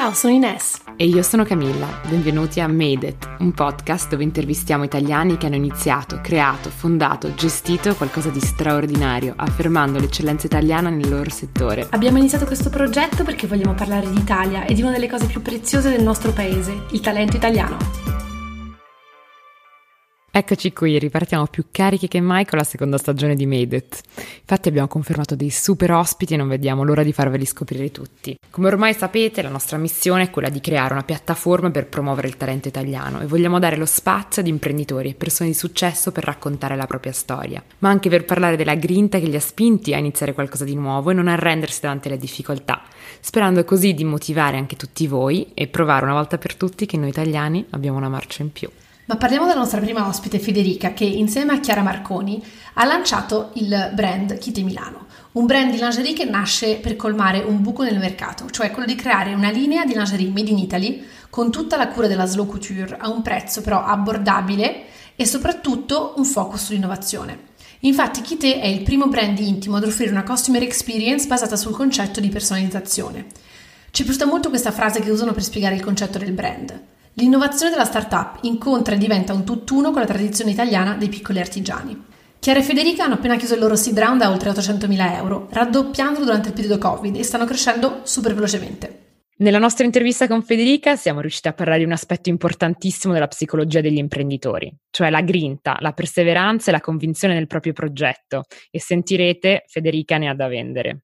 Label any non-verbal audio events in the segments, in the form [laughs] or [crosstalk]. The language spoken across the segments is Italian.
Ciao, sono Ines. E io sono Camilla. Benvenuti a Made It, un podcast dove intervistiamo italiani che hanno iniziato, creato, fondato, gestito qualcosa di straordinario, affermando l'eccellenza italiana nel loro settore. Abbiamo iniziato questo progetto perché vogliamo parlare di Italia e di una delle cose più preziose del nostro paese, il talento italiano. Eccoci qui, ripartiamo più carichi che mai con la seconda stagione di Made It. Infatti abbiamo confermato dei super ospiti e non vediamo l'ora di farveli scoprire tutti. Come ormai sapete, la nostra missione è quella di creare una piattaforma per promuovere il talento italiano e vogliamo dare lo spazio ad imprenditori e persone di successo per raccontare la propria storia, ma anche per parlare della grinta che li ha spinti a iniziare qualcosa di nuovo e non arrendersi davanti alle difficoltà, sperando così di motivare anche tutti voi e provare una volta per tutti che noi italiani abbiamo una marcia in più. Ma parliamo della nostra prima ospite Federica che insieme a Chiara Marconi ha lanciato il brand Kite Milano, un brand di lingerie che nasce per colmare un buco nel mercato, cioè quello di creare una linea di lingerie made in Italy con tutta la cura della slow couture a un prezzo però abbordabile e soprattutto un focus sull'innovazione. Infatti Kite è il primo brand intimo ad offrire una customer experience basata sul concetto di personalizzazione. Ci è piaciuta molto questa frase che usano per spiegare il concetto del brand. L'innovazione della startup incontra e diventa un tutt'uno con la tradizione italiana dei piccoli artigiani. Chiara e Federica hanno appena chiuso il loro seed round a oltre 800.000 euro, raddoppiandolo durante il periodo Covid e stanno crescendo super velocemente. Nella nostra intervista con Federica siamo riusciti a parlare di un aspetto importantissimo della psicologia degli imprenditori, cioè la grinta, la perseveranza e la convinzione nel proprio progetto e sentirete Federica ne ha da vendere.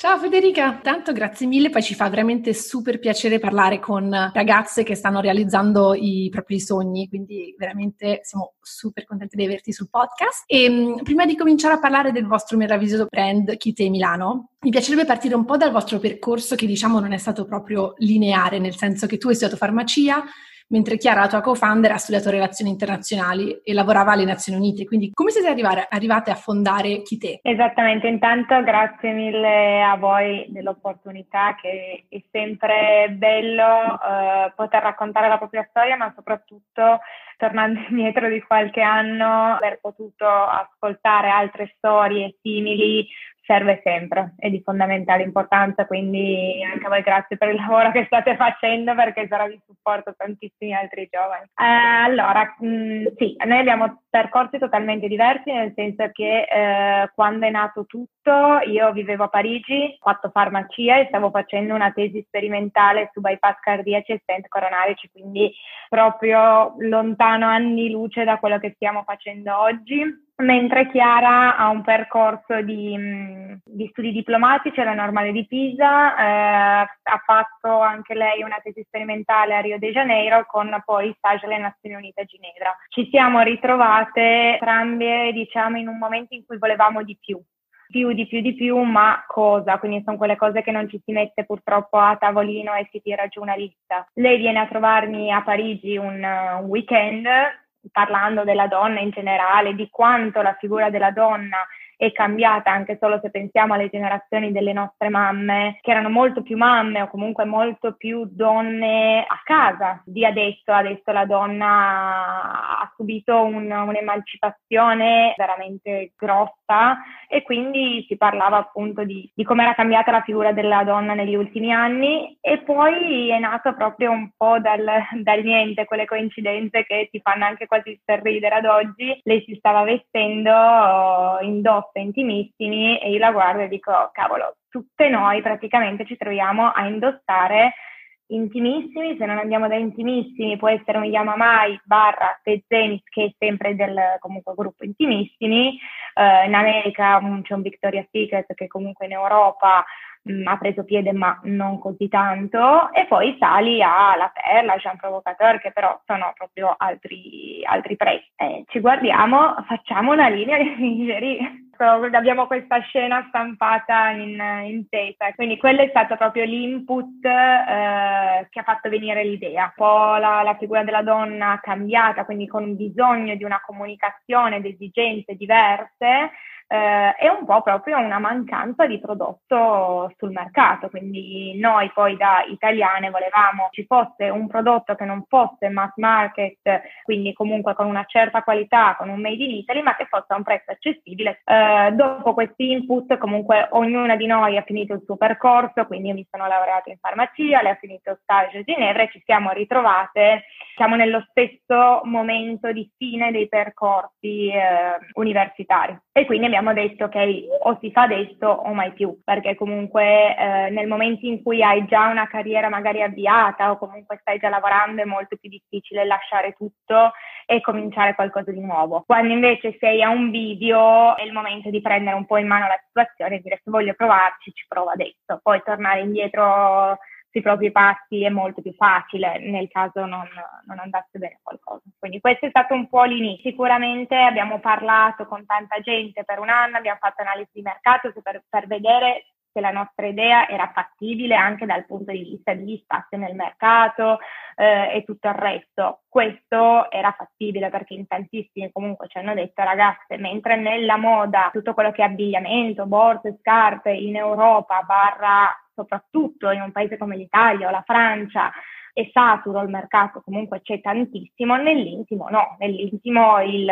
Ciao Federica, tanto grazie mille, poi ci fa veramente super piacere parlare con ragazze che stanno realizzando i propri sogni, quindi veramente siamo super contenti di averti sul podcast. E ehm, prima di cominciare a parlare del vostro meraviglioso brand Kite Milano, mi piacerebbe partire un po' dal vostro percorso che diciamo non è stato proprio lineare, nel senso che tu hai studiato farmacia, mentre Chiara, la tua co-founder, ha studiato relazioni internazionali e lavorava alle Nazioni Unite. Quindi come siete arrivare, arrivate a fondare Kite? Esattamente, intanto grazie mille a voi dell'opportunità che è sempre bello eh, poter raccontare la propria storia, ma soprattutto tornando [laughs] indietro di qualche anno, aver potuto ascoltare altre storie simili serve sempre, è di fondamentale importanza, quindi anche a voi grazie per il lavoro che state facendo perché sarà di supporto a tantissimi altri giovani. Eh, allora, mh, mm, sì, noi abbiamo percorsi totalmente diversi, nel senso che eh, quando è nato tutto io vivevo a Parigi, ho fatto farmacia e stavo facendo una tesi sperimentale su bypass cardiaci e stent coronarici, quindi proprio lontano anni luce da quello che stiamo facendo oggi mentre Chiara ha un percorso di, mm, di, studi diplomatici alla Normale di Pisa, eh, ha fatto anche lei una tesi sperimentale a Rio de Janeiro con poi stage alle Nazioni Unite a Ginevra. Ci siamo ritrovate entrambe, diciamo, in un momento in cui volevamo di più. Più, di più, di più, ma cosa? Quindi sono quelle cose che non ci si mette purtroppo a tavolino e si tira giù una lista. Lei viene a trovarmi a Parigi un, un weekend parlando della donna in generale, di quanto la figura della donna è cambiata anche solo se pensiamo alle generazioni delle nostre mamme, che erano molto più mamme o comunque molto più donne a casa di adesso. Adesso la donna ha subito un, un'emancipazione veramente grossa e quindi si parlava appunto di, di come era cambiata la figura della donna negli ultimi anni e poi è nato proprio un po' dal, dal niente, quelle coincidenze che ti fanno anche quasi sorridere ad oggi. Lei si stava vestendo indossa post intimissimi e io la guardo e dico, cavolo, tutte noi praticamente ci troviamo a indossare intimissimi, se non andiamo da intimissimi può essere un Yamamai barra Tezenis che è sempre del comunque gruppo intimissimi, uh, in America c'è un Victoria's Secret che comunque in Europa ha preso piede ma non così tanto e poi sali alla Perla, Jean Provocateur che però sono proprio altri, altri prezzi. Eh, ci guardiamo, facciamo una linea di lingerie [laughs] abbiamo questa scena stampata in, in testa, quindi quello è stato proprio l'input eh, che ha fatto venire l'idea. Un po' la, la, figura della donna cambiata, quindi con bisogno di una comunicazione, di esigenze diverse, eh, è un po' proprio una mancanza di prodotto sul mercato, quindi noi poi da italiane volevamo ci fosse un prodotto che non fosse mass market, quindi comunque con una certa qualità, con un made in Italy, ma che fosse a un prezzo accessibile. Eh, dopo questi input comunque ognuna di noi ha finito il suo percorso, quindi io mi sono laureata in farmacia, lei ha finito stage a Ginevra e ci siamo ritrovate, siamo nello stesso momento di fine dei percorsi eh, universitari e quindi abbiamo detto ok o si fa adesso o mai più perché comunque eh, nel momento in cui hai già una carriera magari avviata o comunque stai già lavorando è molto più difficile lasciare tutto e cominciare qualcosa di nuovo. Quando invece sei a un video è il momento di prendere un po' in mano la situazione e dire se voglio provarci ci provo adesso. Poi tornare indietro sui propri passi è molto più facile nel caso non, non, andasse bene qualcosa. Quindi questo è stato un po' l'inizio. Sicuramente abbiamo parlato con tanta gente per un anno, abbiamo fatto analisi di mercato per, per vedere se la nostra idea era fattibile anche dal punto di vista di spazio nel mercato eh, e tutto il resto. Questo era fattibile perché in tantissimi comunque ci hanno detto ragazze, mentre nella moda tutto quello che è abbigliamento, borse, scarpe in Europa barra soprattutto in un paese come l'Italia o la Francia è saturo il mercato, comunque c'è tantissimo, nell'intimo no, nell'intimo il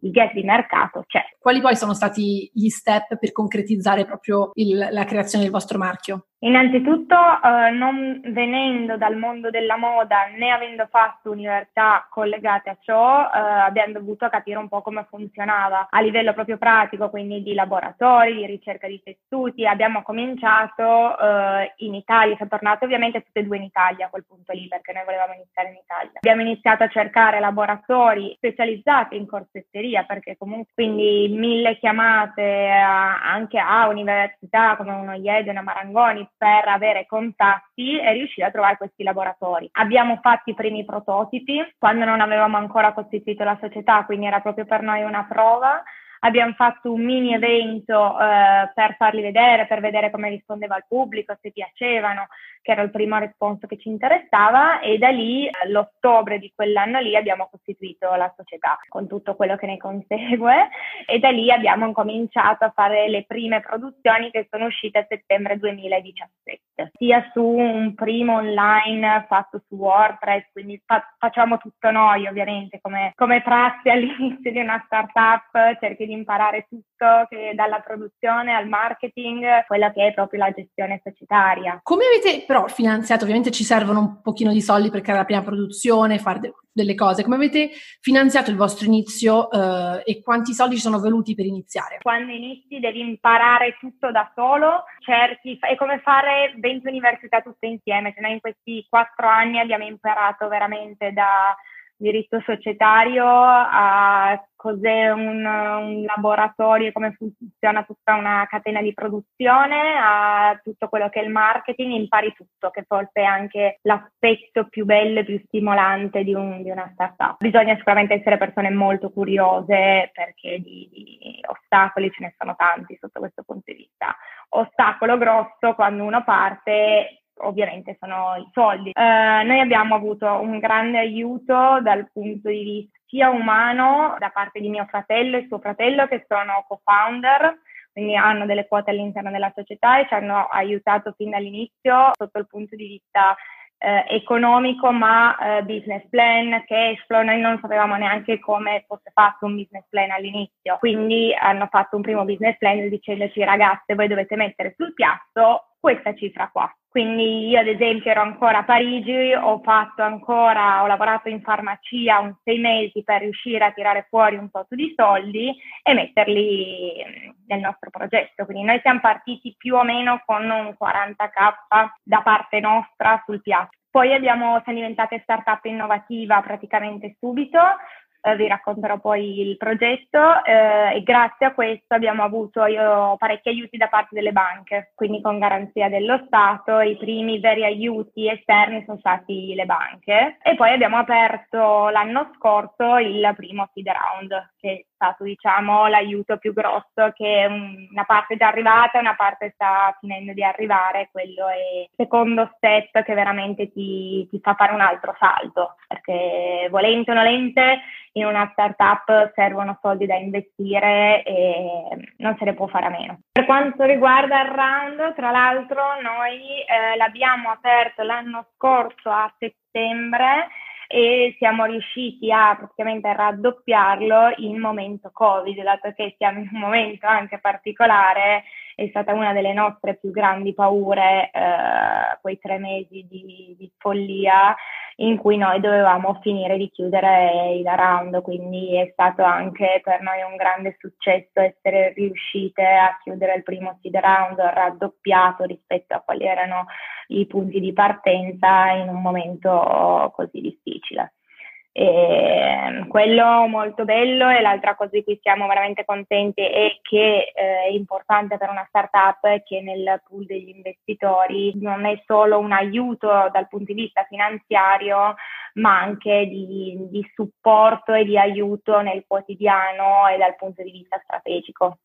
il gap di mercato c'è. Quali poi sono stati gli step per concretizzare proprio il, la creazione del vostro marchio? Innanzitutto, eh, non venendo dal mondo della moda né avendo fatto università collegate a ciò, eh, abbiamo dovuto capire un po' come funzionava a livello proprio pratico, quindi di laboratori, di ricerca di tessuti. Abbiamo cominciato eh, in Italia, siamo tornati ovviamente tutte e due in Italia a quel punto lì, perché noi volevamo iniziare in Italia. Abbiamo iniziato a cercare laboratori specializzati in corsetteria, perché comunque quindi mille chiamate anche a università come uno IED, una Marangoni, per avere contatti e riuscire a trovare questi laboratori. Abbiamo fatto i primi prototipi quando non avevamo ancora costituito la società, quindi era proprio per noi una prova abbiamo fatto un mini evento eh, per farli vedere, per vedere come rispondeva il pubblico, se piacevano, che era il primo responso che ci interessava e da lì, l'ottobre di quell'anno lì, abbiamo costituito la società con tutto quello che ne consegue e da lì abbiamo cominciato a fare le prime produzioni che sono uscite a settembre 2017, sia su un primo online fatto su WordPress, quindi fa- facciamo tutto noi ovviamente come, come prassi all'inizio di una startup, cerchi di imparare tutto, che dalla produzione al marketing, quella che è proprio la gestione societaria. Come avete però finanziato? Ovviamente ci servono un pochino di soldi per creare la prima produzione, fare de- delle cose. Come avete finanziato il vostro inizio eh, e quanti soldi ci sono venuti per iniziare? Quando inizi devi imparare tutto da solo, cerchi, è come fare 20 università tutte insieme, cioè noi in questi quattro anni abbiamo imparato veramente da diritto societario a cos'è un, un, laboratorio, come funziona tutta una catena di produzione, a tutto quello che è il marketing, impari tutto, che forse è anche l'aspetto più bello e più stimolante di, un, di, una startup. Bisogna sicuramente essere persone molto curiose perché di, di ostacoli ce ne sono tanti sotto questo punto di vista. Ostacolo grosso quando uno parte ovviamente sono i soldi. Eh, noi abbiamo avuto un grande aiuto dal punto di vista sia umano da parte di mio fratello e suo fratello che sono co-founder, quindi hanno delle quote all'interno della società e ci hanno aiutato fin dall'inizio sotto il punto di vista eh, economico ma eh, business plan, cash flow, noi non sapevamo neanche come fosse fatto un business plan all'inizio, quindi hanno fatto un primo business plan dicendoci ragazze voi dovete mettere sul piatto questa cifra qua. Quindi io ad esempio ero ancora a Parigi, ho fatto ancora, ho lavorato in farmacia un sei mesi per riuscire a tirare fuori un po' di soldi e metterli nel nostro progetto. Quindi noi siamo partiti più o meno con un 40k da parte nostra sul piatto. Poi abbiamo, siamo diventate startup innovativa praticamente subito, eh, vi racconterò poi il progetto eh, e grazie a questo abbiamo avuto io, parecchi aiuti da parte delle banche, quindi con garanzia dello Stato, i primi veri aiuti esterni sono stati le banche e poi abbiamo aperto l'anno scorso il primo seed round che stato diciamo l'aiuto più grosso che una parte è già arrivata una parte sta finendo di arrivare quello è il secondo step che veramente ti, ti fa fare un altro salto perché volente o nolente in una startup servono soldi da investire e non se ne può fare a meno. Per quanto riguarda il round, tra l'altro noi eh, l'abbiamo aperto l'anno scorso a settembre e siamo riusciti a praticamente raddoppiarlo in momento Covid, dato che siamo in un momento anche particolare, è stata una delle nostre più grandi paure eh, quei tre mesi di, di follia in cui noi dovevamo finire di chiudere il round, quindi è stato anche per noi un grande successo essere riuscite a chiudere il primo seed round raddoppiato rispetto a quali erano i punti di partenza in un momento così difficile. E quello molto bello e l'altra cosa di cui siamo veramente contenti e che eh, è importante per una startup è che nel pool degli investitori non è solo un aiuto dal punto di vista finanziario, ma anche di, di supporto e di aiuto nel quotidiano e dal punto di vista strategico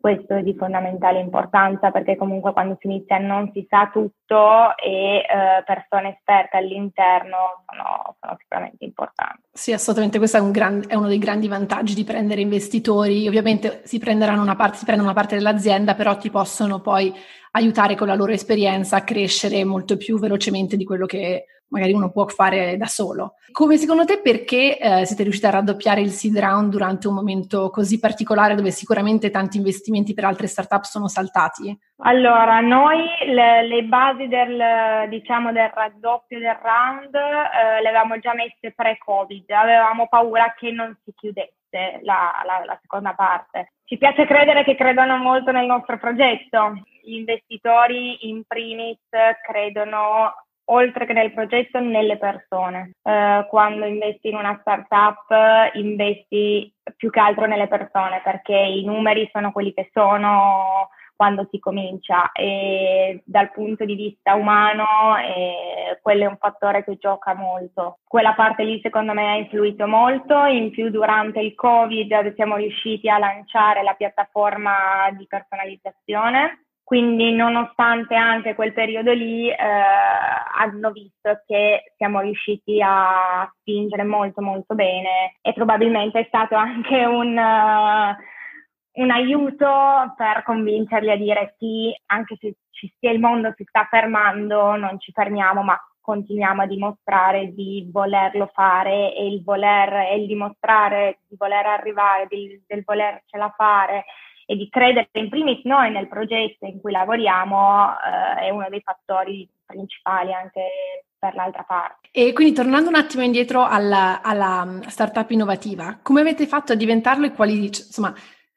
questo è di fondamentale importanza perché comunque quando si inizia non si sa tutto e eh, persone esperte all'interno sono, sono, sicuramente importanti. Sì, assolutamente, questo è, un gran, è, uno dei grandi vantaggi di prendere investitori. Ovviamente si prenderanno una parte, si prendono una parte dell'azienda, però ti possono poi aiutare con la loro esperienza a crescere molto più velocemente di quello che magari uno può fare da solo. Come secondo te perché eh, siete riusciti a raddoppiare il seed round durante un momento così particolare dove sicuramente tanti investimenti per altre startup sono saltati? Allora, noi le, le basi del, diciamo, del raddoppio del round eh, le avevamo già messe pre-Covid, avevamo paura che non si chiudesse la, la, la seconda parte. Ci piace credere che credano molto nel nostro progetto. Gli investitori in primis credono oltre che nel progetto, nelle persone. Eh, quando investi in una startup, investi più che altro nelle persone perché i numeri sono quelli che sono quando si comincia e dal punto di vista umano eh, quello è un fattore che gioca molto. Quella parte lì secondo me ha influito molto, in più durante il Covid siamo riusciti a lanciare la piattaforma di personalizzazione quindi nonostante anche quel periodo lì eh, hanno visto che siamo riusciti a spingere molto molto bene e probabilmente è stato anche un, uh, un aiuto per convincerli a dire sì, anche se ci sia il mondo si sta fermando, non ci fermiamo, ma continuiamo a dimostrare di volerlo fare e il voler e il dimostrare di voler arrivare, di, del volercela fare e di credere in primis noi nel progetto in cui lavoriamo eh, è uno dei fattori principali anche per l'altra parte. E quindi tornando un attimo indietro alla, alla mm, startup innovativa, come avete fatto a diventarlo e quali, insomma,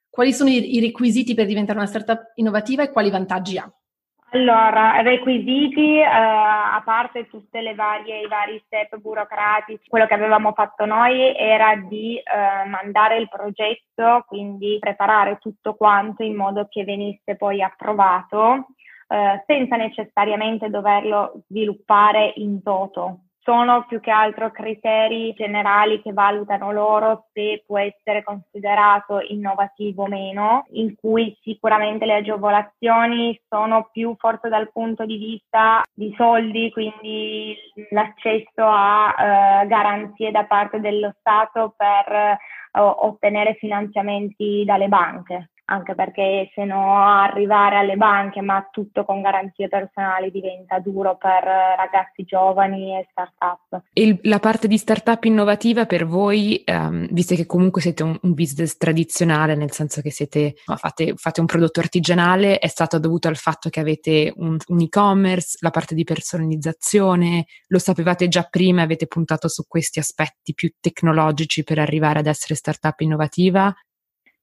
quali sono i, i requisiti per diventare una startup innovativa e quali vantaggi ha? Allora, requisiti, eh, a parte tutte le varie, i vari step burocratici, quello che avevamo fatto noi era di eh, mandare il progetto, quindi preparare tutto quanto in modo che venisse poi approvato, eh, senza necessariamente doverlo sviluppare in toto sono più che altro criteri generali che valutano loro se può essere considerato innovativo o meno, in cui sicuramente le agevolazioni sono più forse dal punto di vista di soldi, quindi l'accesso a eh, garanzie da parte dello Stato per eh, ottenere finanziamenti dalle banche anche perché se no arrivare alle banche ma tutto con garanzie personali diventa duro per ragazzi giovani e start-up. E la parte di start-up innovativa per voi, um, visto che comunque siete un, un, business tradizionale, nel senso che siete, fate, fate, un prodotto artigianale, è stato dovuto al fatto che avete un, un e-commerce, la parte di personalizzazione, lo sapevate già prima avete puntato su questi aspetti più tecnologici per arrivare ad essere start-up innovativa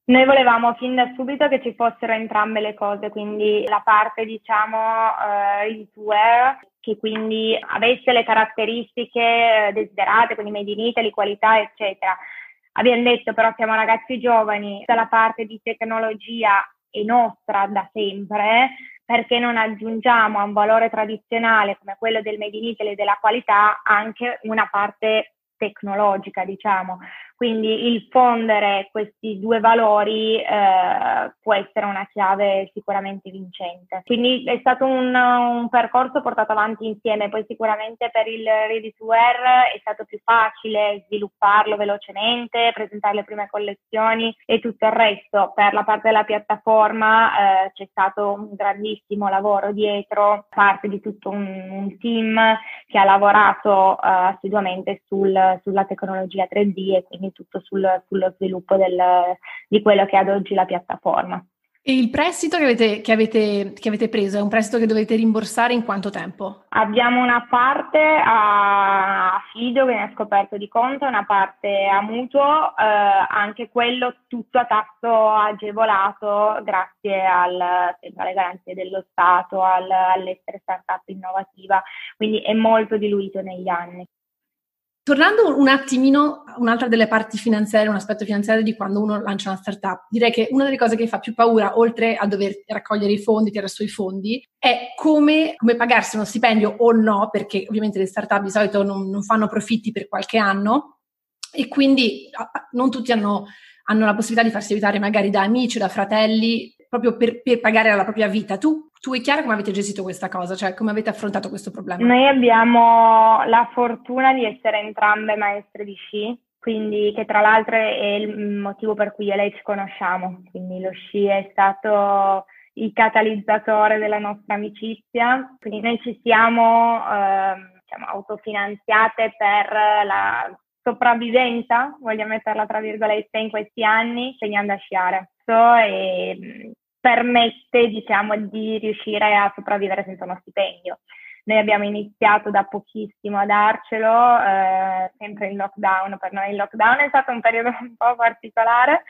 noi volevamo fin da subito che ci fossero entrambe le cose, quindi la parte diciamo uh, ready to wear che quindi avesse le caratteristiche eh, desiderate, quindi made in Italy, qualità, eccetera. Abbiamo detto però siamo ragazzi giovani, la parte di tecnologia è nostra da sempre, perché non aggiungiamo a un valore tradizionale come quello del made in Italy e della qualità anche una parte tecnologica, diciamo. Quindi il fondere questi due valori eh, può essere una chiave sicuramente vincente. Quindi è stato un, un, percorso portato avanti insieme, poi sicuramente per il Ready to Wear è stato più facile svilupparlo velocemente, presentare le prime collezioni e tutto il resto. Per la parte della piattaforma eh, c'è stato un grandissimo lavoro dietro, parte di tutto un, un team che ha lavorato eh, assiduamente sul, sulla tecnologia 3D e quindi tutto sul, sullo sviluppo del, di quello che è ad oggi la piattaforma. E il prestito che avete, che, avete, che avete, preso è un prestito che dovete rimborsare in quanto tempo? Abbiamo una parte a fido che ne ha scoperto di conto, una parte a mutuo, eh, anche quello tutto a tasso agevolato grazie al, alle garanzie dello Stato, al, all'essere startup innovativa, quindi è molto diluito negli anni. Tornando un attimino a un'altra delle parti finanziarie, un aspetto finanziario di quando uno lancia una startup, direi che una delle cose che fa più paura, oltre a dover raccogliere i fondi, tirare su i fondi, è come, come pagarsi uno stipendio o no, perché ovviamente le startup di solito non, non fanno profitti per qualche anno e quindi non tutti hanno, hanno la possibilità di farsi aiutare magari da amici, da fratelli, proprio per, per pagare la propria vita. Tu tu e Chiara come avete gestito questa cosa? Cioè come avete affrontato questo problema? Noi abbiamo la fortuna di essere entrambe maestre di sci, quindi che tra l'altro è il motivo per cui io e lei ci conosciamo. Quindi lo sci è stato il catalizzatore della nostra amicizia. Quindi noi ci siamo eh, diciamo, autofinanziate per la sopravvivenza, voglio metterla tra virgolette, in questi anni, insegnando a sciare. E permette diciamo di riuscire a sopravvivere senza uno stipendio. Noi abbiamo iniziato da pochissimo a darcelo, eh, sempre in lockdown, per noi il lockdown è stato un periodo [laughs] un po' particolare,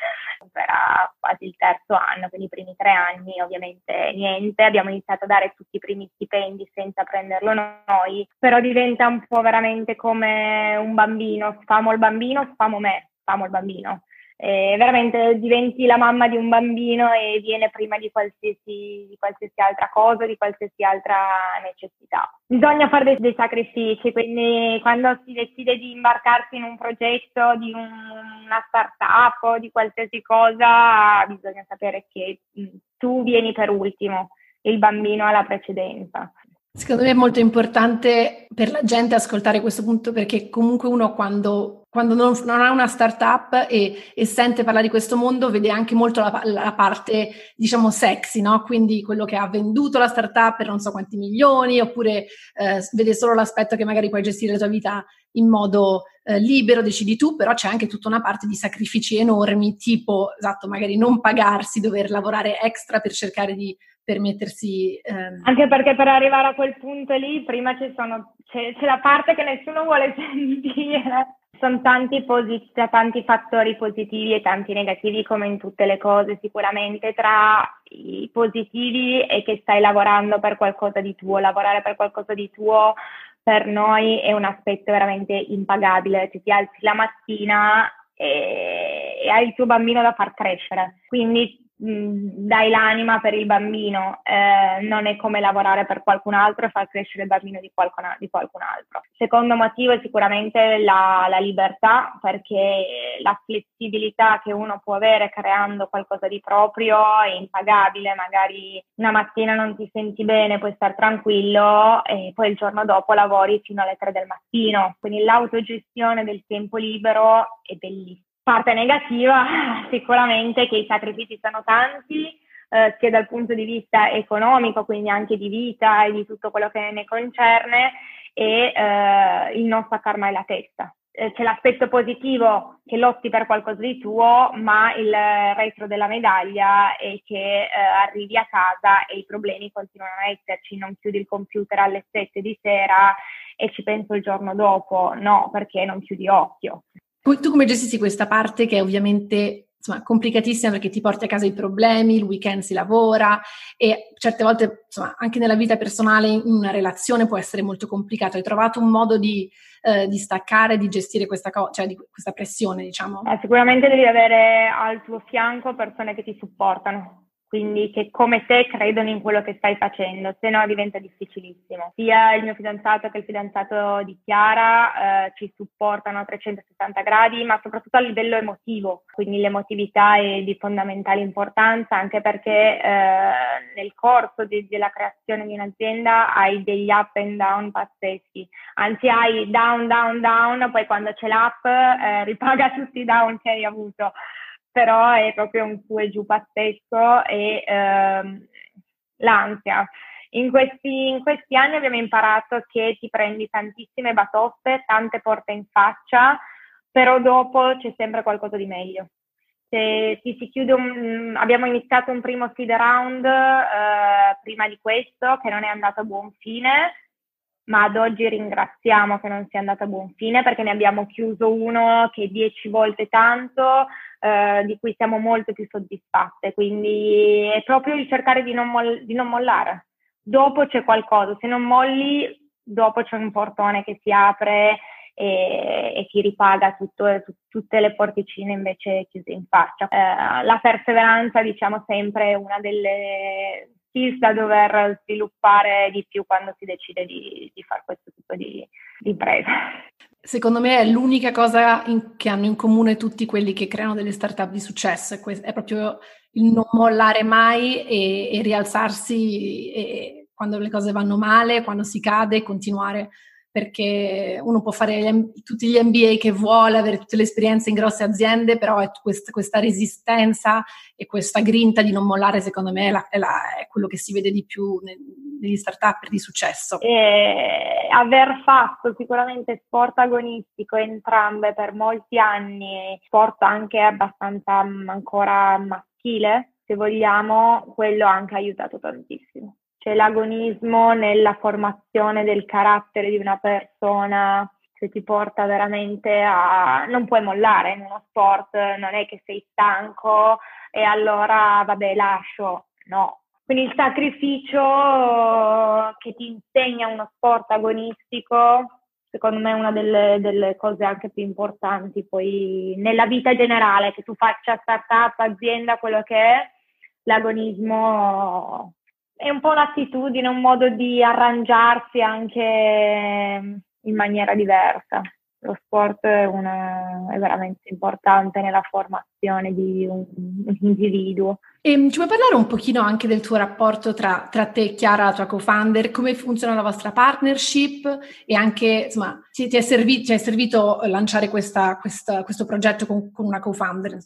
era quasi il terzo anno, quindi i primi tre anni ovviamente niente, abbiamo iniziato a dare tutti i primi stipendi senza prenderlo noi, però diventa un po' veramente come un bambino, sfamo il bambino, sfamo me, sfamo il bambino eh, veramente diventi la mamma di un bambino e viene prima di qualsiasi, di qualsiasi altra cosa, di qualsiasi altra necessità. Bisogna fare dei, dei, sacrifici, quindi quando si decide di imbarcarsi in un progetto, di un, una startup o di qualsiasi cosa, bisogna sapere che tu vieni per ultimo, il bambino ha la precedenza. Secondo me è molto importante per la gente ascoltare questo punto perché comunque uno quando, quando non, non, ha una startup e, e, sente parlare di questo mondo vede anche molto la, la, parte diciamo sexy, no? Quindi quello che ha venduto la startup per non so quanti milioni oppure eh, vede solo l'aspetto che magari puoi gestire la tua vita in modo eh, libero, decidi tu, però c'è anche tutta una parte di sacrifici enormi, tipo, esatto, magari non pagarsi, dover lavorare extra per cercare di permettersi... Ehm... Anche perché per arrivare a quel punto lì, prima sono, c'è, c'è, la parte che nessuno vuole [laughs] sentire. Sono tanti, posit- tanti fattori positivi e tanti negativi come in tutte le cose, sicuramente tra i positivi è che stai lavorando per qualcosa di tuo, lavorare per qualcosa di tuo per noi è un aspetto veramente impagabile, cioè ti alzi la mattina e, e hai il tuo bambino da far crescere, quindi dai l'anima per il bambino, eh, non è come lavorare per qualcun altro e far crescere il bambino di qualcun, di qualcun altro. Secondo motivo è sicuramente la, la, libertà, perché la flessibilità che uno può avere creando qualcosa di proprio è impagabile, magari una mattina non ti senti bene, puoi stare tranquillo e poi il giorno dopo lavori fino alle 3 del mattino, quindi l'autogestione del tempo libero è bellissima parte negativa [laughs] sicuramente che i sacrifici sono tanti, eh, sia dal punto di vista economico, quindi anche di vita e di tutto quello che ne concerne, e eh, il non staccar mai la testa. Eh, c'è l'aspetto positivo che lotti per qualcosa di tuo, ma il retro della medaglia è che eh, arrivi a casa e i problemi continuano a esserci, non chiudi il computer alle 7 di sera e ci penso il giorno dopo, no, perché non chiudi occhio. Tu come gestisci questa parte che è ovviamente insomma, complicatissima perché ti porti a casa i problemi, il weekend si lavora e certe volte insomma, anche nella vita personale in una relazione può essere molto complicato. Hai trovato un modo di, eh, di staccare, di gestire questa, co- cioè di questa pressione, diciamo? Eh, sicuramente devi avere al tuo fianco persone che ti supportano quindi che come te credono in quello che stai facendo, se no diventa difficilissimo. Sia il mio fidanzato che il fidanzato di Chiara eh, ci supportano a 360 gradi, ma soprattutto a livello emotivo, quindi l'emotività è di fondamentale importanza anche perché eh, nel corso di, della creazione di un'azienda hai degli up and down pazzeschi, anzi hai down, down, down, poi quando c'è l'up eh, ripaga [laughs] tutti i down che hai avuto però è proprio un su e giù pazzesco e ehm, l'ansia. In questi, in questi, anni abbiamo imparato che ti prendi tantissime batoste, tante porte in faccia, però dopo c'è sempre qualcosa di meglio. Se ti si chiude un, abbiamo iniziato un primo seed round eh, prima di questo che non è andato a buon fine, ma ad oggi ringraziamo che non sia andato a buon fine perché ne abbiamo chiuso uno che dieci volte tanto, eh, di cui siamo molto più soddisfatte. Quindi è proprio il cercare di non, moll- di non mollare. Dopo c'è qualcosa, se non molli, dopo c'è un portone che si apre e, e ti ripaga tutto, tu, tutte le porticine invece chiuse in faccia. Eh, la perseveranza, diciamo sempre, è una delle skills da dover sviluppare di più quando si decide di, di fare questo tipo di, di impresa. Secondo me è l'unica cosa in, che hanno in comune tutti quelli che creano delle startup di successo, è, proprio il non mollare mai e, e rialzarsi e, quando le cose vanno male, quando si cade, continuare perché uno può fare gli, tutti gli MBA che vuole, avere tutte le esperienze in grosse aziende, però è questa, questa resistenza e questa grinta di non mollare, secondo me, è, la, è, la, è quello che si vede di più negli start-up di successo. E aver fatto sicuramente sport agonistico entrambe per molti anni, sport anche abbastanza mm, ancora maschile, se vogliamo, quello ha anche aiutato tantissimo c'è l'agonismo nella formazione del carattere di una persona che ti porta veramente a... non puoi mollare in uno sport, non è che sei stanco e allora vabbè lascio, no. Quindi il sacrificio che ti insegna uno sport agonistico, secondo me è una delle, delle cose anche più importanti poi nella vita generale, che tu faccia startup, azienda, quello che è, l'agonismo è un po' un'attitudine, un modo di arrangiarsi anche in maniera diversa. Lo sport è, una, è veramente importante nella formazione di un, un individuo. E ci puoi parlare un pochino anche del tuo rapporto tra, tra te e Chiara, la tua co-founder, come funziona la vostra partnership e anche, insomma, ti, ti, è, servito, ti è servito lanciare questa, questa, questo progetto con, con una co-founder?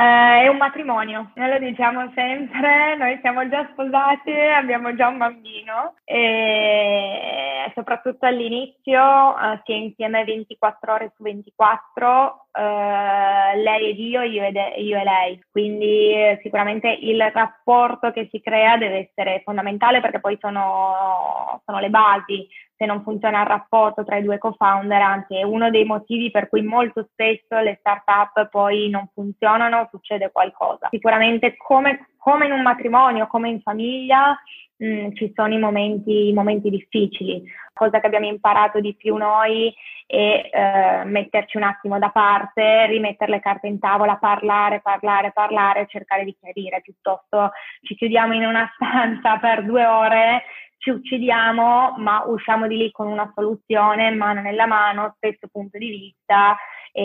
Eh, è un matrimonio, noi lo diciamo sempre, noi siamo già sposati, abbiamo già un bambino e soprattutto all'inizio eh, si è insieme 24 ore su 24, eh, lei ed io, io, ed, io e lei, quindi sicuramente il rapporto che si crea deve essere fondamentale perché poi sono, sono le basi se non funziona il rapporto tra i due co-founder, anzi è uno dei motivi per cui molto spesso le start-up poi non funzionano, succede qualcosa. Sicuramente come, come in un matrimonio, come in famiglia, mm, ci sono i momenti, i momenti difficili. Cosa che abbiamo imparato di più noi è eh, metterci un attimo da parte, rimettere le carte in tavola, parlare, parlare, parlare, cercare di chiarire, piuttosto ci chiudiamo in una [laughs] stanza per due ore ci uccidiamo, ma usciamo di lì con una soluzione, mano nella mano, stesso punto di vista e,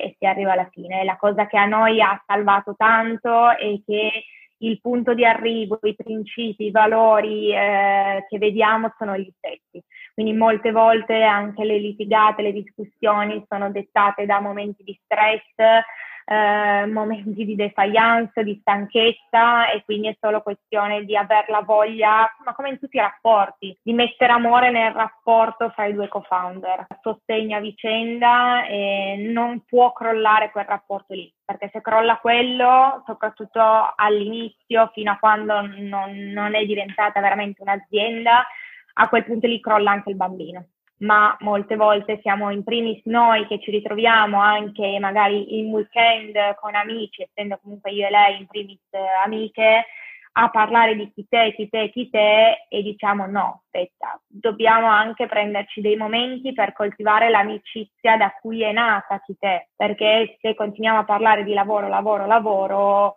e si arriva alla fine. La cosa che a noi ha salvato tanto è che il punto di arrivo, i principi, i valori eh, che vediamo sono gli stessi. Quindi molte volte anche le litigate, le discussioni sono dettate da momenti di stress, eh, momenti di defiance, di stanchezza e quindi è solo questione di aver la voglia, ma come in tutti i rapporti, di mettere amore nel rapporto fra i due co-founder, sostegno a vicenda e non può crollare quel rapporto lì, perché se crolla quello, soprattutto all'inizio, fino a quando non, non è diventata veramente un'azienda, a quel punto lì crolla anche il bambino ma molte volte siamo in primis noi che ci ritroviamo anche magari in weekend con amici, essendo comunque io e lei in primis eh, amiche, a parlare di chi te, chi te, chi te e diciamo no, aspetta, dobbiamo anche prenderci dei momenti per coltivare l'amicizia da cui è nata chi te, perché se continuiamo a parlare di lavoro, lavoro, lavoro,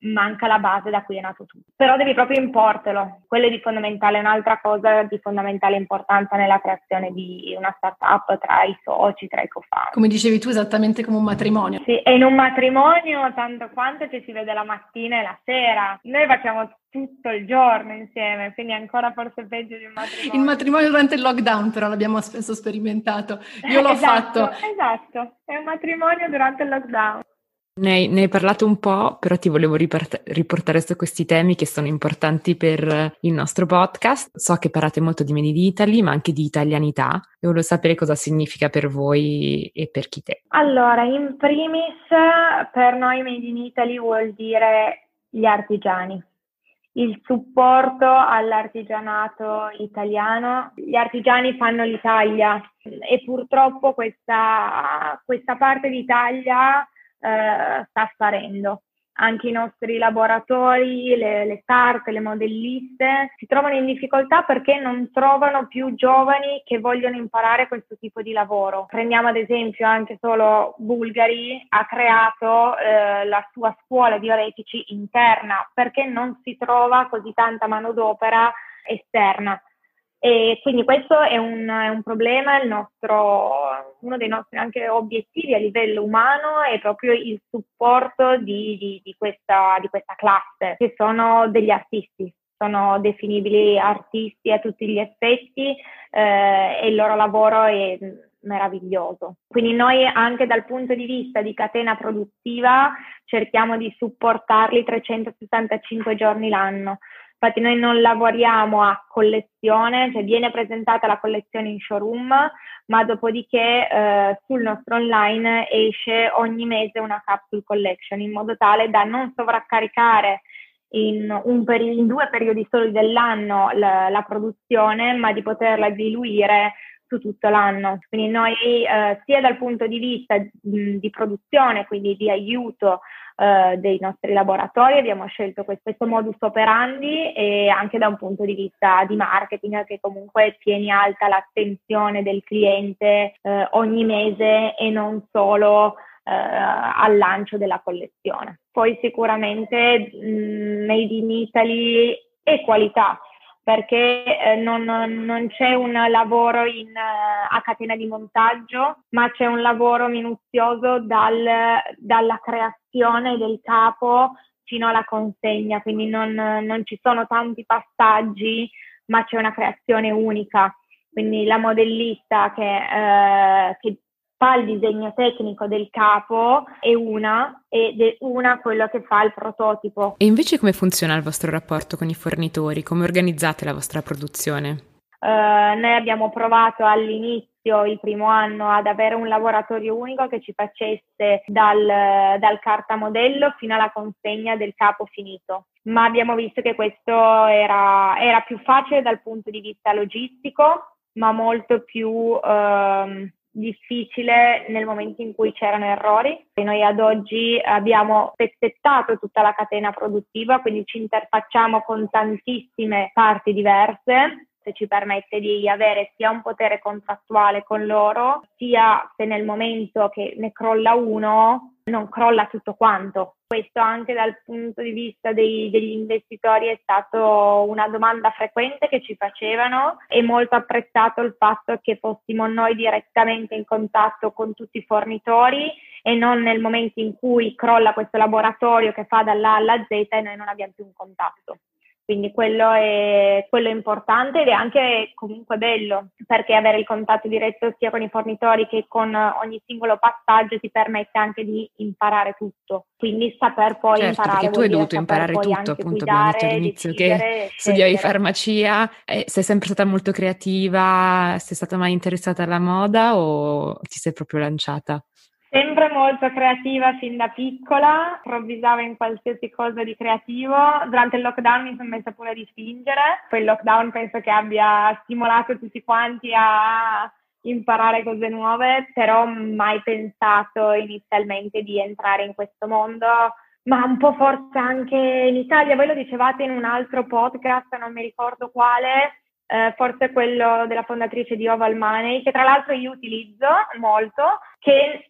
manca la base da cui è nato tutto. Però devi proprio importelo, quello è di fondamentale, un'altra cosa di fondamentale importanza nella creazione di una startup tra i soci, tra i co-founder. Come dicevi tu, esattamente come un matrimonio. Sì, e in un matrimonio tanto quanto ci si vede la mattina e la sera. Noi facciamo tutto il giorno insieme, quindi ancora forse peggio di un matrimonio. Il matrimonio durante il lockdown però l'abbiamo spesso sperimentato, io l'ho [laughs] esatto, fatto. Esatto, è un matrimonio durante il lockdown. Ne ne hai, parlato un po', però ti volevo ripart- riportare su questi temi che sono importanti per il nostro podcast. So che parlate molto di Made in Italy, ma anche di italianità e volevo sapere cosa significa per voi e per chi te. Allora, in primis, per noi Made in Italy vuol dire gli artigiani il supporto all'artigianato italiano. Gli artigiani fanno l'Italia e purtroppo questa, questa parte d'Italia eh, sta sparendo anche i nostri laboratori, le, le start, le modelliste si trovano in difficoltà perché non trovano più giovani che vogliono imparare questo tipo di lavoro. Prendiamo ad esempio anche solo Bulgari ha creato eh, la sua scuola di orefici interna perché non si trova così tanta manodopera esterna. E quindi questo è un, è un problema, nostro, uno dei nostri anche obiettivi a livello umano è proprio il supporto di, di, di, questa, di questa classe, che sono degli artisti, sono definibili artisti a tutti gli effetti eh, e il loro lavoro è meraviglioso. Quindi noi anche dal punto di vista di catena produttiva cerchiamo di supportarli 365 giorni l'anno. Infatti noi non lavoriamo a collezione, cioè viene presentata la collezione in showroom, ma dopodiché eh, sul nostro online esce ogni mese una capsule collection in modo tale da non sovraccaricare in, peri- in due periodi soli dell'anno la, la, produzione, ma di poterla diluire su tutto l'anno. Quindi noi eh, sia dal punto di vista di produzione, quindi di aiuto eh, dei nostri laboratori, abbiamo scelto questo modus operandi e anche da un punto di vista di marketing che comunque tieni alta l'attenzione del cliente eh, ogni mese e non solo eh, al lancio della collezione. Poi sicuramente mh, Made in Italy e qualità perché eh, non, non, c'è un lavoro in, uh, a catena di montaggio, ma c'è un lavoro minuzioso dal, dalla creazione del capo fino alla consegna, quindi non, non ci sono tanti passaggi, ma c'è una creazione unica. Quindi la modellista che, eh, che fa il disegno tecnico del capo è una ed è una quello che fa il prototipo. E invece come funziona il vostro rapporto con i fornitori? Come organizzate la vostra produzione? Uh, noi abbiamo provato all'inizio, il primo anno, ad avere un laboratorio unico che ci facesse dal, dal cartamodello fino alla consegna del capo finito, ma abbiamo visto che questo era, era più facile dal punto di vista logistico, ma molto più... Uh, difficile nel momento in cui c'erano errori. E noi ad oggi abbiamo pezzettato tutta la catena produttiva, quindi ci interfacciamo con tantissime parti diverse se ci permette di avere sia un potere contrattuale con loro, sia se nel momento che ne crolla uno non crolla tutto quanto. Questo anche dal punto di vista dei, degli investitori è stato una domanda frequente che ci facevano e molto apprezzato il fatto che fossimo noi direttamente in contatto con tutti i fornitori e non nel momento in cui crolla questo laboratorio che fa dall'A alla Z e noi non abbiamo più un contatto. Quindi quello è, quello è, importante ed è anche comunque bello perché avere il contatto diretto sia con i fornitori che con ogni singolo passaggio ti permette anche di imparare tutto. Quindi saper poi certo, imparare. Perché tu hai dovuto imparare tutto, appunto, abbiamo detto all'inizio che studiavi farmacia, eh, sei sempre stata molto creativa, sei stata mai interessata alla moda o ti sei proprio lanciata? Sempre molto creativa fin da piccola, improvvisavo in qualsiasi cosa di creativo. Durante il lockdown mi sono messa pure a dipingere. Poi il lockdown penso che abbia stimolato tutti quanti a imparare cose nuove, però mai pensato inizialmente di entrare in questo mondo, ma un po' forse anche in Italia. Voi lo dicevate in un altro podcast, non mi ricordo quale, eh, forse quello della fondatrice di Oval Money, che tra l'altro io utilizzo molto, che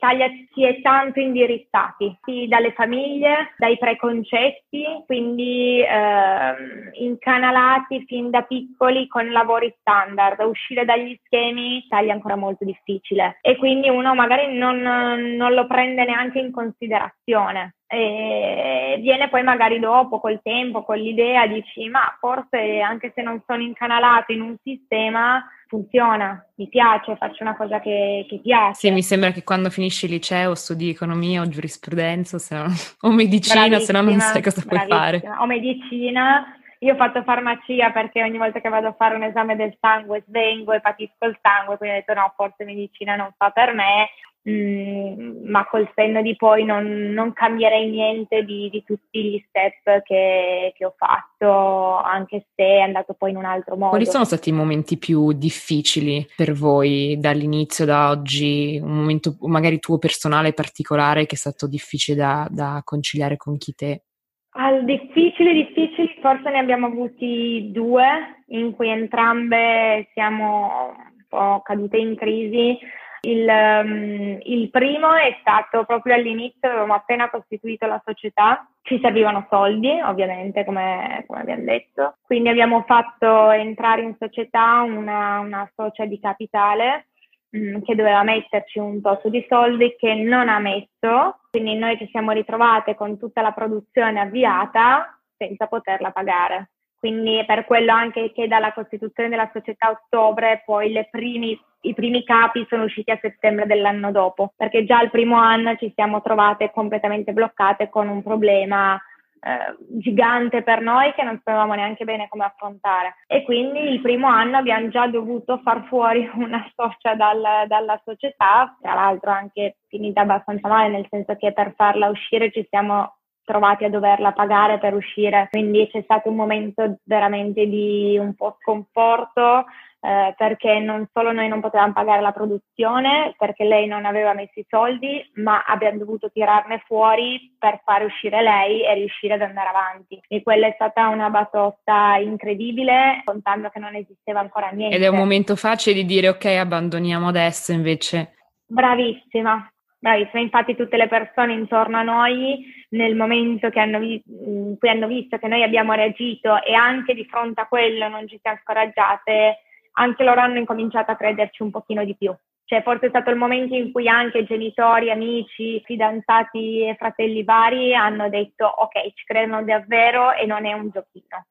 si è tanto indirizzati sì, dalle famiglie, dai preconcetti, quindi eh, incanalati fin da piccoli con lavori standard. Uscire dagli schemi è ancora molto difficile e quindi uno magari non, non lo prende neanche in considerazione e viene poi magari dopo, col tempo, con l'idea, dici ma forse anche se non sono incanalato in un sistema funziona, mi piace, faccio una cosa che, che piace. Sì, mi sembra che quando finisci il liceo studi economia o giurisprudenza no, [laughs] o medicina, se no non sai cosa puoi fare. O medicina, io ho fatto farmacia perché ogni volta che vado a fare un esame del sangue svengo e patisco il sangue, quindi ho detto no, forse medicina non fa per me. Mm, ma col senno di poi non, non cambierei niente di, di, tutti gli step che, che, ho fatto, anche se è andato poi in un altro modo. Quali sono stati i momenti più difficili per voi dall'inizio, da oggi? Un momento magari tuo personale particolare che è stato difficile da, da conciliare con chi te? Al difficili, difficili, forse ne abbiamo avuti due, in cui entrambe siamo un po' cadute in crisi il, um, il, primo è stato proprio all'inizio, avevamo appena costituito la società, ci servivano soldi, ovviamente, come, come abbiamo detto, quindi abbiamo fatto entrare in società una, una socia di capitale mm, che doveva metterci un tot di soldi che non ha messo, quindi noi ci siamo ritrovate con tutta la produzione avviata senza poterla pagare. Quindi per quello anche che dalla costituzione della società a ottobre poi primi, i primi capi sono usciti a settembre dell'anno dopo, perché già il primo anno ci siamo trovate completamente bloccate con un problema eh, gigante per noi che non sapevamo neanche bene come affrontare. E quindi il primo anno abbiamo già dovuto far fuori [laughs] una socia dal, dalla società, tra l'altro anche finita abbastanza male, nel senso che per farla uscire ci siamo trovati a doverla pagare per uscire, quindi c'è stato un momento veramente di un po' sconforto eh, perché non solo noi non potevamo pagare la produzione perché lei non aveva messo i soldi, ma abbiamo dovuto tirarne fuori per fare uscire lei e riuscire ad andare avanti. E quella è stata una batosta incredibile, contando che non esisteva ancora niente. Ed è un momento facile di dire ok, abbandoniamo adesso invece. Bravissima, Bravissima, infatti tutte le persone intorno a noi nel momento hanno vi- in cui hanno visto che noi abbiamo reagito e anche di fronte a quello non ci siamo scoraggiate, anche loro hanno incominciato a crederci un pochino di più. Cioè forse è stato il momento in cui anche genitori, amici, fidanzati e fratelli vari hanno detto ok, ci credono davvero e non è un giochino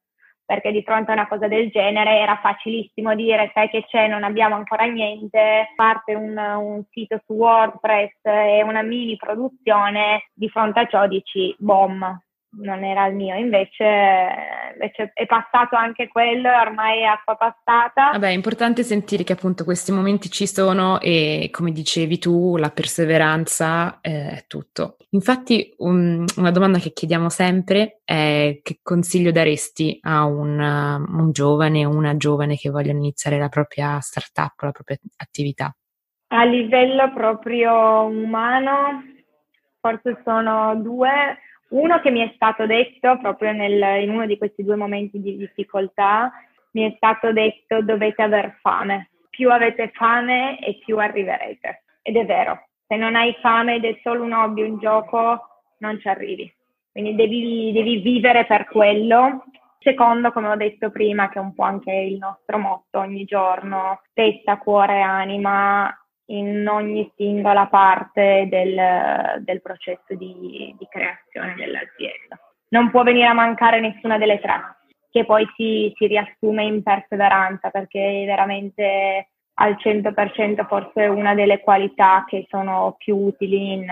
perché di fronte a una cosa del genere era facilissimo dire sai che c'è, non abbiamo ancora niente, parte un, un sito su WordPress e una mini produzione, di fronte a ciò dici bom, non era il mio, invece, invece, è passato anche quello, ormai è acqua passata. Vabbè, è importante sentire che appunto questi momenti ci sono e come dicevi tu, la perseveranza eh, è tutto. Infatti un, una domanda che chiediamo sempre è che consiglio daresti a un, un giovane o una giovane che vogliono iniziare la propria startup, la propria attività? A livello proprio umano, forse sono due uno che mi è stato detto proprio nel, in uno di questi due momenti di difficoltà, mi è stato detto dovete aver fame. Più avete fame e più arriverete. Ed è vero, se non hai fame ed è solo un hobby, un gioco, non ci arrivi. Quindi devi, devi vivere per quello. Secondo, come ho detto prima, che è un po' anche il nostro motto ogni giorno, testa, cuore, anima, in ogni singola parte del, del processo di, di, creazione dell'azienda. Non può venire a mancare nessuna delle tre, che poi si, si riassume in perseveranza, perché è veramente al 100% forse una delle qualità che sono più utili in,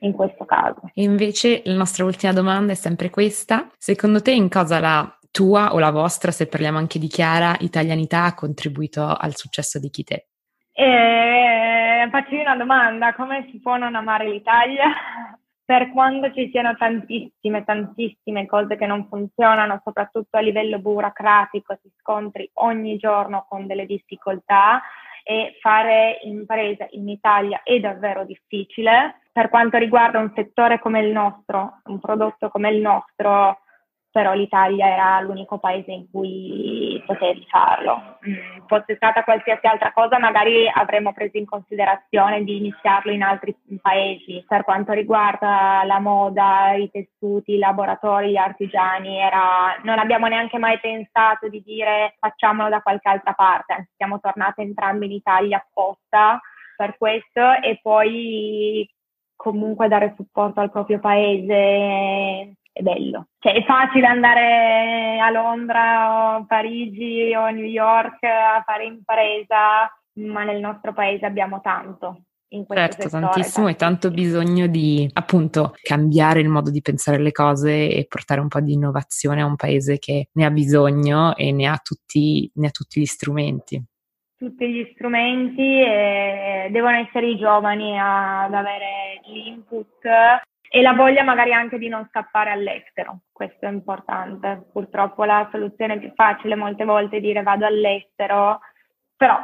in questo caso. Invece la nostra ultima domanda è sempre questa. Secondo te in cosa la tua o la vostra, se parliamo anche di Chiara, italianità ha contribuito al successo di Kite? E faccio una domanda, come si può non amare l'Italia? [laughs] per quando ci siano tantissime, tantissime cose che non funzionano, soprattutto a livello burocratico, si scontri ogni giorno con delle difficoltà e fare impresa in Italia è davvero difficile. Per quanto riguarda un settore come il nostro, un prodotto come il nostro, però l'Italia era l'unico paese in cui potevi farlo. Mm, fosse stata qualsiasi altra cosa, magari avremmo preso in considerazione di iniziarlo in altri paesi. Per quanto riguarda la moda, i tessuti, i laboratori, gli artigiani, era... non abbiamo neanche mai pensato di dire facciamolo da qualche altra parte, siamo tornate entrambi in Italia apposta per questo e poi comunque dare supporto al proprio paese è bello. Cioè è facile andare a Londra o a Parigi o a New York a fare impresa, ma nel nostro paese abbiamo tanto. In certo, settore, tantissimo e tanto bisogno di appunto cambiare il modo di pensare le cose e portare un po' di innovazione a un paese che ne ha bisogno e ne ha tutti, ne ha tutti gli strumenti tutti gli strumenti e devono essere i giovani ad avere l'input e la voglia magari anche di non scappare all'estero, questo è importante. Purtroppo la soluzione più facile molte volte è dire vado all'estero, però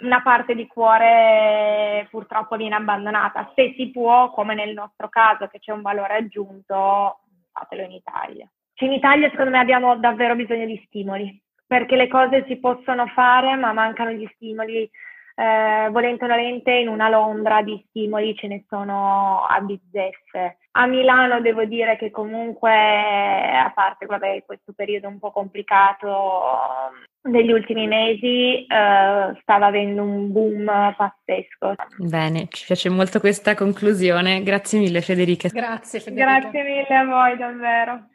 una parte di cuore purtroppo viene abbandonata. Se si può, come nel nostro caso che c'è un valore aggiunto, fatelo in Italia. Cioè in Italia secondo me abbiamo davvero bisogno di stimoli, perché le cose si possono fare ma mancano gli stimoli eh, volente o nolente in una Londra di stimoli ce ne sono a bizzeffe. A Milano devo dire che comunque, a parte vabbè, questo periodo un po' complicato degli ultimi mesi, eh, stava avendo un boom pazzesco. Bene, ci piace molto questa conclusione. Grazie mille Federica. Grazie Federica. Grazie mille a voi davvero.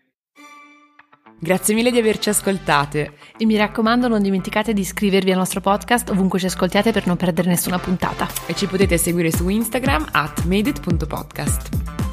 Grazie mille di averci ascoltate. E mi raccomando non dimenticate di iscrivervi al nostro podcast ovunque ci ascoltiate per non perdere nessuna puntata. E ci potete seguire su Instagram at madeit.podcast.